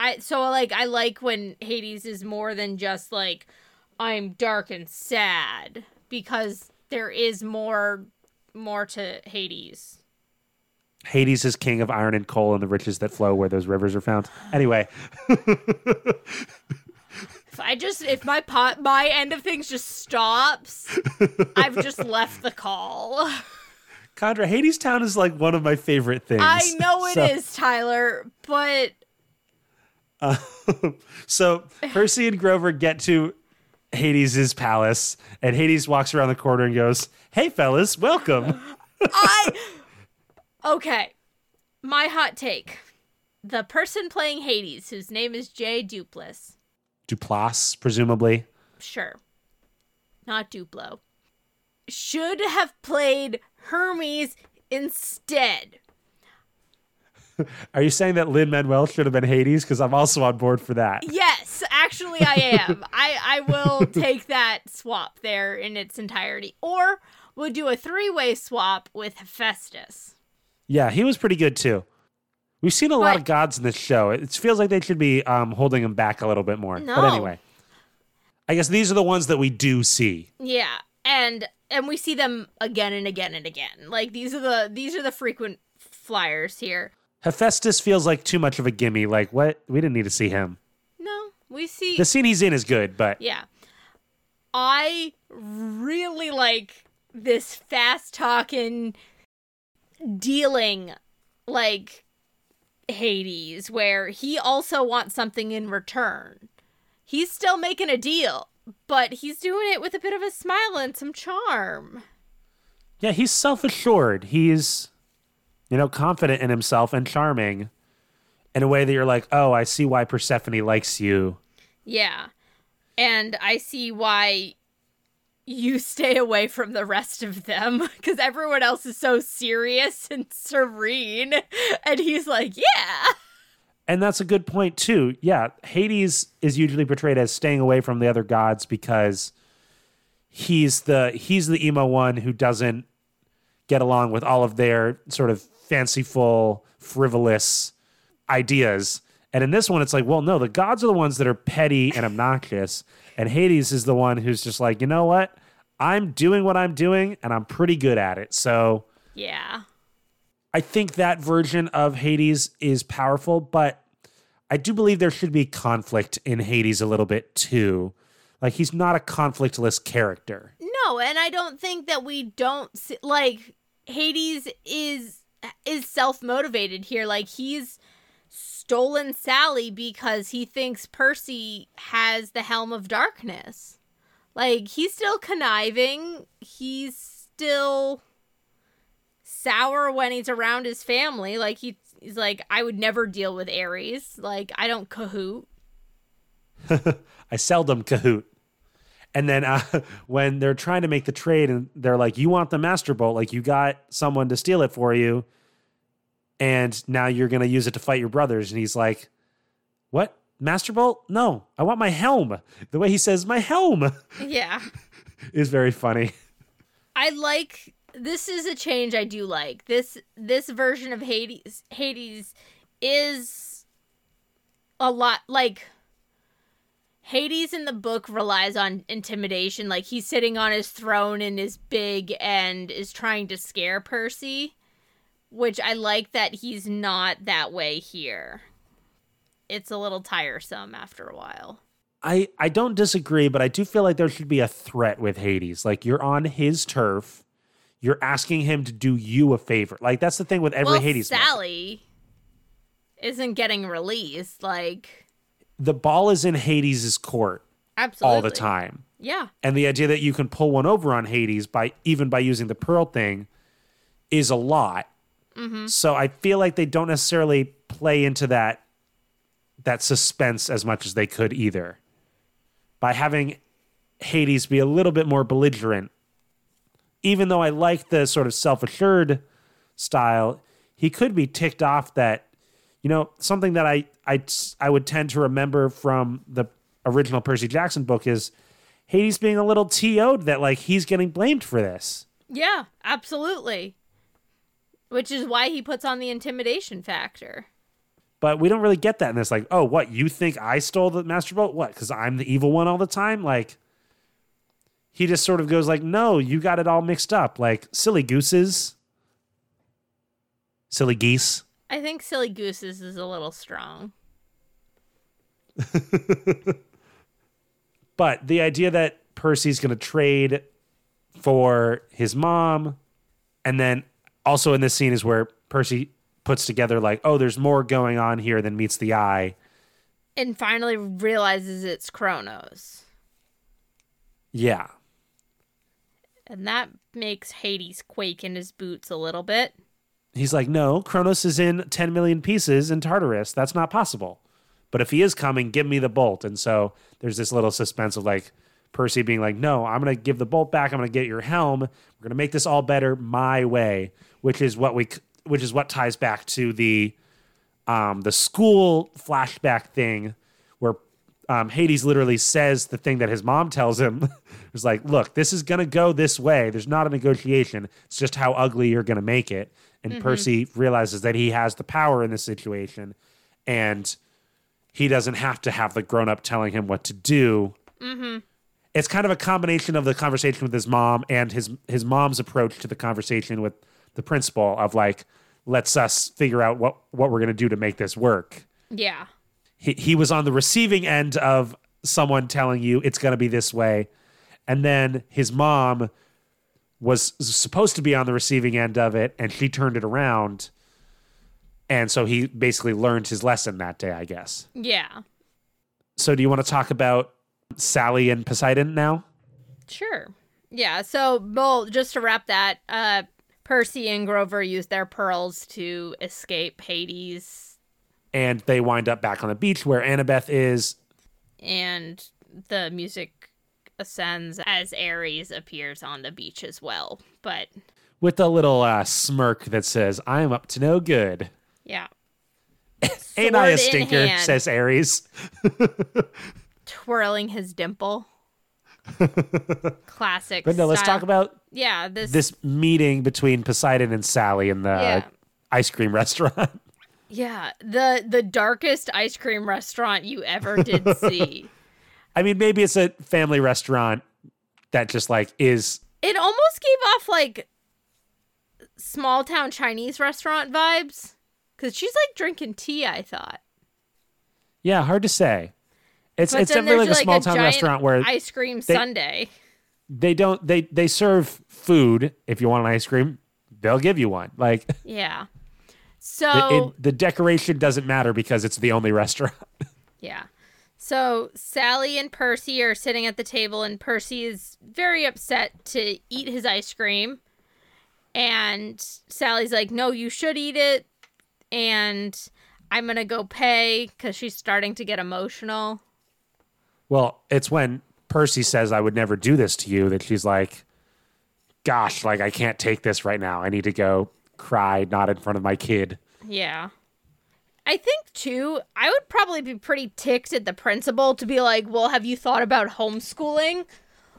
I so like I like when Hades is more than just like I'm dark and sad because there is more more to Hades. Hades is king of iron and coal and the riches that flow where those rivers are found. Anyway, If I just if my pot my end of things just stops, I've just left the call. Condra, Hadestown is like one of my favorite things. I know it is, So- Tyler, but so Percy and Grover get to Hades' palace, and Hades walks around the corner and goes, Hey, fellas, welcome. I Okay. My hot take. The person playing Hades, whose name is Jay Duplass, Duplass, presumably. sure. Not Duplo. Should have played Hermes instead. Are you saying that Lin Manuel should have been Hades? Because I'm also on board for that. Yes, actually I am. I I will take that swap there in its entirety. Or we'll do a three-way swap with Hephaestus. Yeah, he was pretty good too. We've seen a lot of gods in this show. It feels like they should be um, holding him back a little bit more. But anyway, I guess these are the ones that we do see. Yeah, and and we see them again and again and again. Like these are the these are the frequent flyers here. Hephaestus feels like too much of a gimme. Like, what? We didn't need to see him. No, we see. The scene he's in is good, but yeah, I really like this fast talking dealing like Hades, where he also wants something in return. He's still making a deal, but he's doing it with a bit of a smile and some charm. yeah, he's self assured. He's, you know, confident in himself and charming in a way that you're like, oh, I see why Persephone likes you. Yeah. And I see why you stay away from the rest of them because everyone else is so serious and serene. And he's like, yeah. And that's a good point too. Yeah, Hades is usually portrayed as staying away from the other gods because he's the he's the emo one who doesn't get along with all of their sort of fanciful, frivolous ideas. And in this one, it's like, well, no, the gods are the ones that are petty and obnoxious, and Hades is the one who's just like, you know what? I'm doing what I'm doing, and I'm pretty good at it. So Yeah. I think that version of Hades is powerful, but I do believe there should be conflict in Hades a little bit too. Like he's not a conflictless character. No, and I don't think that we don't see, like Hades is is self-motivated here. Like he's stolen Sally because he thinks Percy has the helm of darkness. Like he's still conniving. He's still sour when he's around his family. Like he, he's like, I would never deal with Ares. Like I don't cahoot. I seldom cahoot. And then uh, when they're trying to make the trade and they're like, you want the Master Bolt, like you got someone to steal it for you, and now you're going to use it to fight your brothers. And he's like, what? Master Bolt? No, I want my helm. The way he says, my helm, Yeah. is very funny. I like this is a change I do like. This this version of Hades Hades is a lot like Hades in the book relies on intimidation. Like he's sitting on his throne and is big and is trying to scare Percy, which I like that he's not that way here. It's a little tiresome after a while. I I don't disagree, but I do feel like there should be a threat with Hades. Like you're on his turf, you're asking him to do you a favor. Like that's the thing with every well, Hades. Sally isn't getting released. Like, The ball is in Hades' court absolutely all the time. Yeah. And the idea that you can pull one over on Hades by even by using the pearl thing is a lot. Mm-hmm. So I feel like they don't necessarily play into that that suspense as much as they could either. By having Hades be a little bit more belligerent, even though I like the sort of self-assured style, he could be ticked off that you know something that I I I would tend to remember from the original Percy Jackson book is Hades being a little TO'd that like he's getting blamed for this. Yeah, absolutely. Which is why he puts on the intimidation factor. But we don't really get that in this. Like, oh, what? You think I stole the Master Bolt? What? Because I'm the evil one all the time? Like, he just sort of goes like, no, you got it all mixed up. Like, silly gooses. Silly geese. I think silly gooses is a little strong. But the idea that Percy's going to trade for his mom, and then also in this scene is where Percy puts together, like, oh, there's more going on here than meets the eye. And finally realizes it's Kronos. Yeah. And that makes Hades quake in his boots a little bit. He's like, no, Kronos is in 10 million pieces in Tartarus. That's not possible. But if he is coming, give me the bolt. And so there's this little suspense of like Percy being like, no, I'm going to give the bolt back. I'm going to get your helm. We're going to make this all better my way, which is what we, which is what ties back to the, um, the school flashback thing um, Hades literally says the thing that his mom tells him. It's like, look, this is going to go this way. There's not a negotiation. It's just how ugly you're going to make it. And Percy realizes that he has the power in this situation and he doesn't have to have the grown up telling him what to do. It's kind of a combination of the conversation with his mom and his his mom's approach to the conversation with the principal of like, let's us figure out what what we're going to do to make this work Yeah. He, he was on the receiving end of someone telling you it's going to be this way and then his mom was supposed to be on the receiving end of it and she turned it around and so he basically learned his lesson that day i guess Yeah. so do you want to talk about sally and poseidon now Sure. Yeah. So, well, just to wrap that, uh, Percy and Grover use their pearls to escape Hades, and they wind up back on the beach where annabeth is and the music ascends as Ares appears on the beach as well. But with a little uh, smirk that says i am up to no good yeah. ain't i a stinker hand. says ares Twirling his dimple. Classic. but no let's talk about Yeah, this, this meeting between Poseidon and Sally in the Yeah. ice cream restaurant. Yeah, the the darkest ice cream restaurant you ever did see. I mean, maybe it's a family restaurant that just like is it almost gave off like small town Chinese restaurant vibes cuz she's like drinking tea, I thought. yeah, hard to say. It's But it's definitely like there's a small town restaurant where ice cream sundae. they don't they they serve food. If you want an ice cream, they'll give you one. Like Yeah. So, it- the decoration doesn't matter because it's the only restaurant. yeah. So Sally and Percy are sitting at the table and Percy is very upset to eat his ice cream. And Sally's like, "No, you should eat it." And I'm going to go pay cuz she's starting to get emotional. well, it's when Percy says, "I would never do this to you," that she's like, "Gosh, like I can't take this right now. I need to go cry, not in front of my kid." Yeah. I think too, I would probably be pretty ticked at the principal to be like, "Well, have you thought about homeschooling?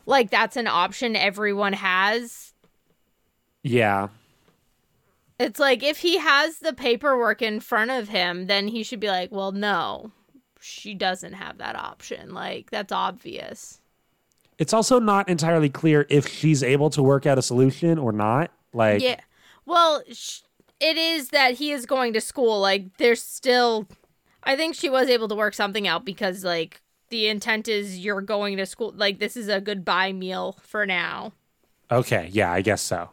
Like that's an option everyone has." Yeah, It's like if he has the paperwork in front of him, then he should be like, "Well, no. She doesn't have that option." Like that's obvious. It's also not entirely clear if she's able to work out a solution or not. Like, Yeah. Well, sh- it is that he is going to school. Like, there's still. I think she was able to work something out because, like, the intent is you're going to school. Like this is a goodbye meal for now. Okay, yeah, I guess so.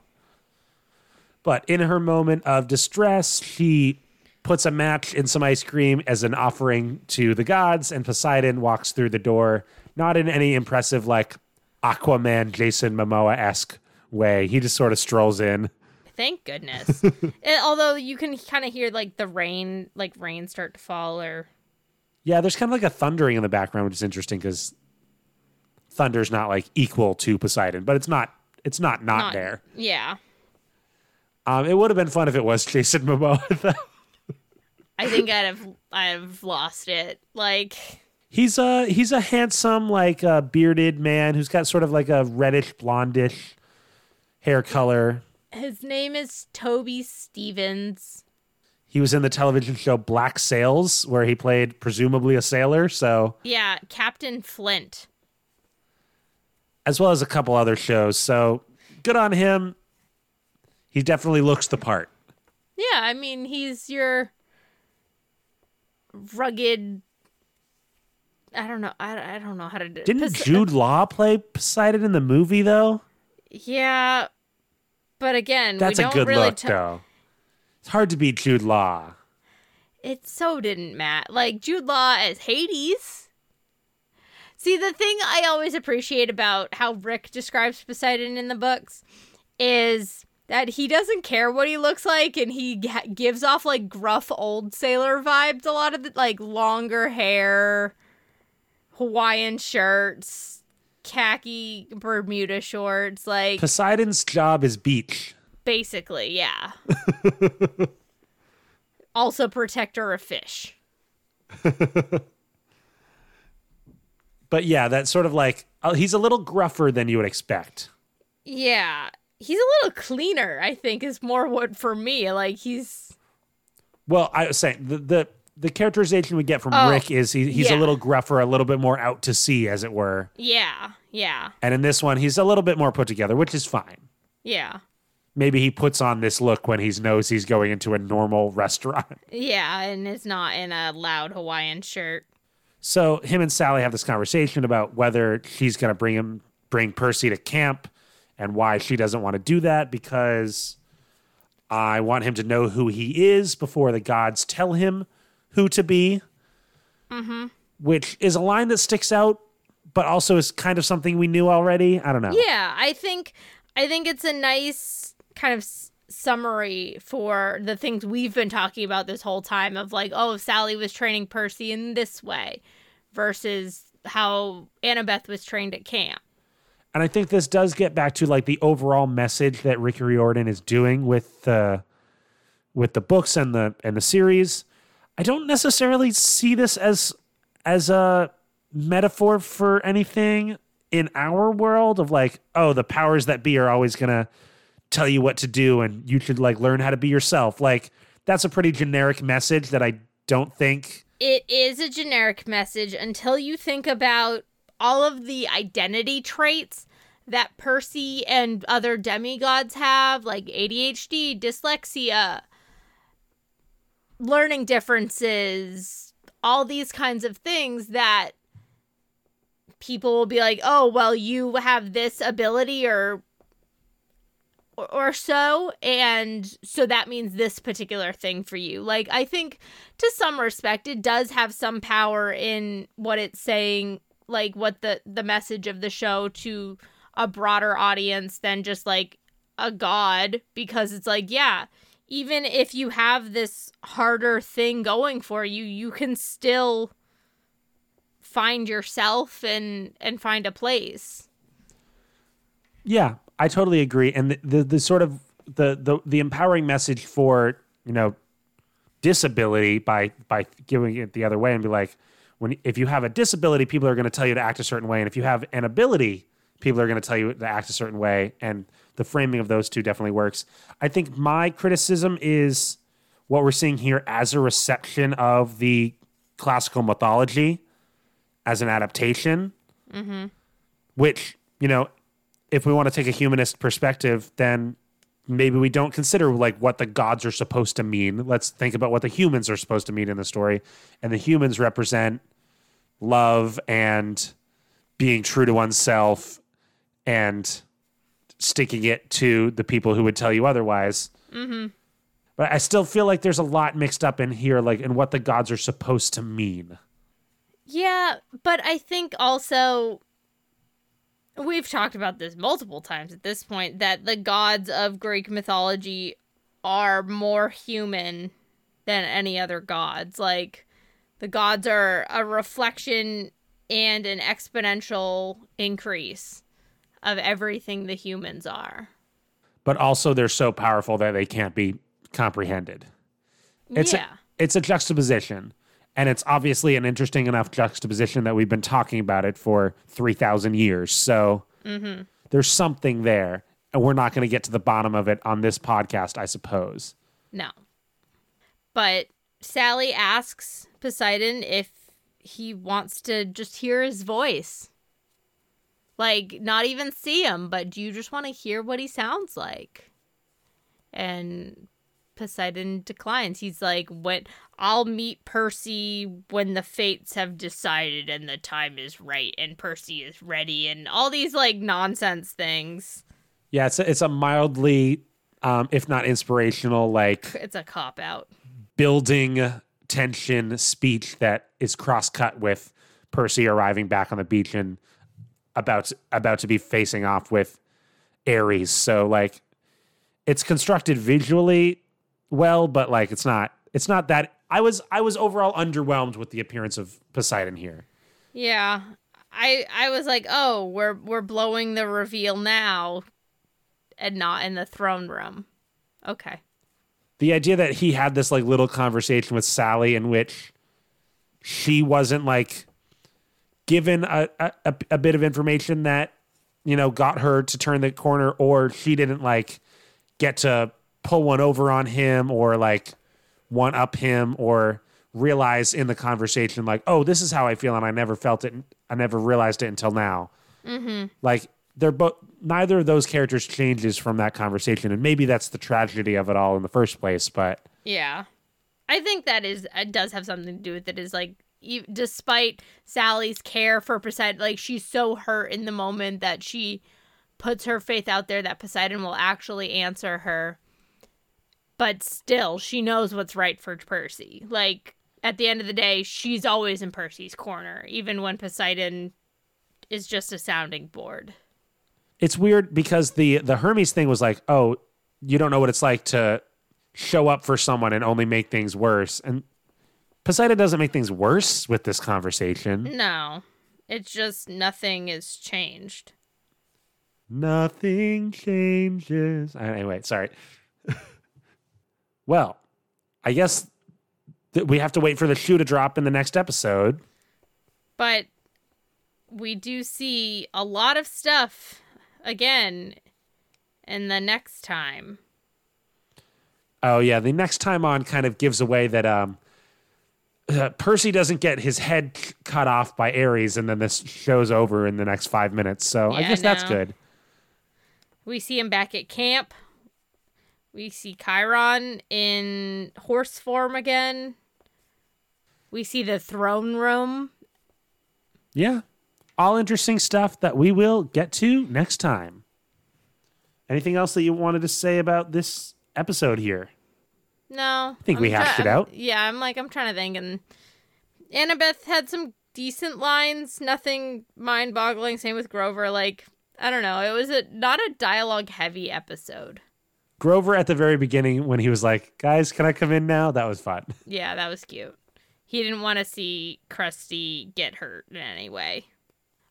But in her moment of distress, she puts a match in some ice cream as an offering to the gods, and Poseidon walks through the door, not in any impressive, like Aquaman, Jason Momoa esque way. He just sort of strolls in. Thank goodness. And although you can kind of hear like the rain, like rain start to fall, or Yeah, there's kind of like a thundering in the background, which is interesting because thunder's not like equal to Poseidon, but it's not. It's not not, not there. Yeah, Um, it would have been fun if it was Jason Momoa. though. I think I'd have I'd have lost it. Like He's a he's a handsome, like uh, bearded man who's got sort of like a reddish blondish hair color. His name is Toby Stephens. He was in the television show Black Sails, where he played presumably a sailor. So, Yeah, Captain Flint. as well as a couple other shows. So, good on him. He definitely looks the part. Yeah, I mean he's your rugged. I don't know. I, I don't know how to do. Didn't Pos- Jude Law play Poseidon in the movie though? Yeah, but again, That's we a don't good really look ta- though. It's hard to beat Jude Law. It so didn't Matt. Like Jude Law as Hades. See, the thing I always appreciate about how Rick describes Poseidon in the books is that he doesn't care what he looks like and he gives off like gruff old sailor vibes a lot of the like longer hair, Hawaiian shirts, khaki Bermuda shorts, like Poseidon's job is beach. basically, yeah. also protector of fish. But yeah, that's sort of like uh, he's a little gruffer than you would expect. Yeah. He's a little cleaner, I think, is more what for me. Like he's Well, I was saying the the, the characterization we get from Oh, Rick is he, he's yeah. a little gruffer, a little bit more out to sea, as it were. yeah, yeah, And in this one, he's a little bit more put together, which is fine. yeah. Maybe he puts on this look when he knows he's going into a normal restaurant. Yeah, and it's not in a loud Hawaiian shirt. So him and Sally have this conversation about whether she's going to bring him bring Percy to camp and why she doesn't want to do that because I want him to know who he is before the gods tell him who to be. Mm-hmm. Which is a line that sticks out, but also is kind of something we knew already. I don't know. Yeah, I think I think it's a nice kind of s- summary for the things we've been talking about this whole time of like, oh, Sally was training Percy in this way versus how Annabeth was trained at camp. And I think this does get back to like the overall message that Rick Riordan is doing with the with the books and the and the series. I don't necessarily see this as as a metaphor for anything in our world of like, oh, the powers that be are always gonna tell you what to do and you should like learn how to be yourself. Like that's a pretty generic message that I don't think it is a generic message until you think about all of the identity traits that Percy and other demigods have, like ADHD, dyslexia, learning differences, all these kinds of things that people will be like, oh, well, you have this ability or or, so and so that means this particular thing for you. Like i think to some respect it does have some power in what it's saying like what the the message of the show to a broader audience than just like a god because it's like yeah even if you have this harder thing going for you you can still find yourself and and find a place Yeah, I totally agree. And the, the, the sort of the, the the empowering message for you know disability by by giving it the other way and be like, when if you have a disability, people are going to tell you to act a certain way, and if you have an ability, people are going to tell you to act a certain way. And the framing of those two definitely works. I think my criticism is what we're seeing here as a reception of the classical mythology as an adaptation, mm-hmm. which you know if we want to take a humanist perspective, then maybe we don't consider like what the gods are supposed to mean. Let's think about what the humans are supposed to mean in the story. And the humans represent love and being true to oneself and sticking it to the people who would tell you otherwise. Mm-hmm. But I still feel like there's a lot mixed up in here, like in what the gods are supposed to mean. Yeah, but I think also we've talked about this multiple times at this point that the gods of Greek mythology are more human than any other gods. Like the gods are a reflection and an exponential increase of everything the humans are. But also they're so powerful that they can't be comprehended. It's yeah. a, it's a juxtaposition. And it's obviously an interesting enough juxtaposition that we've been talking about it for 3,000 years. So mm-hmm. there's something there. And we're not going to get to the bottom of it on this podcast, I suppose. No. But Sally asks Poseidon if he wants to just hear his voice. Like, not even see him, but do you just want to hear what he sounds like? And Poseidon declines. He's like, "When I'll meet Percy when the fates have decided and the time is right and Percy is ready and all these like nonsense things." Yeah, it's a, it's a mildly, um, if not inspirational, like It's a cop out. building tension speech that is cross cut with Percy arriving back on the beach and about about to be facing off with Ares. So like it's constructed visually well, but like it's not it's not that I was I was overall underwhelmed with the appearance of Poseidon here. Yeah. I I was like, "Oh, we're we're blowing the reveal now and not in the throne room." Okay. the idea that he had this like little conversation with Sally in which she wasn't like given a, a, a- bit of information that you know got her to turn the corner or she didn't like get to pull one over on him or like one up him or realize in the conversation like oh this is how I feel and I never felt it I never realized it until now mm-hmm. like they're both neither of those characters changes from that conversation and maybe that's the tragedy of it all in the first place but Yeah. I think that is it does have something to do with it is like despite Sally's care for Poseidon like she's so hurt in the moment that she puts her faith out there that Poseidon will actually answer her. But still she knows what's right for Percy. Like at the end of the day she's always in Percy's corner even when Poseidon is just a sounding board. It's weird because the the Hermes thing was like, oh, you don't know what it's like to show up for someone and only make things worse. And Poseidon doesn't make things worse with this conversation. no it's just nothing is changed Nothing changes. Anyway, sorry. well, I guess that we have to wait for the shoe to drop in the next episode. but we do see a lot of stuff again in the next time. Oh yeah, the next time on kind of gives away that um uh, Percy doesn't get his head c- cut off by Ares, and then this show's over in the next five minutes. So I Yeah, guess that's good. We see him back at camp. We see Chiron in horse form again. We see the throne room. Yeah, all interesting stuff that we will get to next time. Anything else that you wanted to say about this episode here? No, I think we hashed it I'm- out. Yeah, I'm like I'm trying to think, and Annabeth had some decent lines, nothing mind-boggling. Same with Grover. Like I don't know, it was a not a dialogue-heavy episode. Grover at the very beginning when he was like, "Guys, can I come in now?" That was fun. Yeah, that was cute. He didn't want to see Crusty get hurt in any way.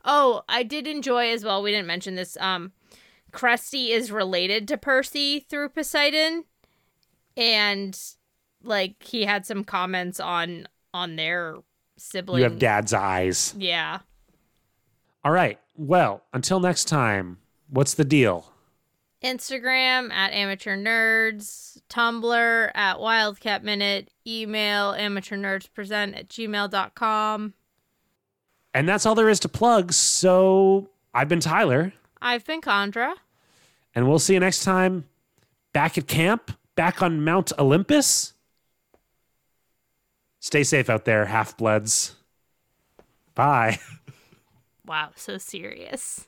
Oh, I did enjoy as well. We didn't mention this. Um, Crusty is related to Percy through Poseidon, and like he had some comments on on their sibling. You have dad's eyes. Yeah. All right. Well, until next time, what's the deal? Instagram at amateur nerds, Tumblr at Wildcat Minute, email amateur nerds present at gmail.com. And that's all there is to plug. So I've been Tyler, I've been Condra. and we'll see you next time back at camp, back on Mount Olympus. Stay safe out there, half bloods. Bye. Wow, so serious.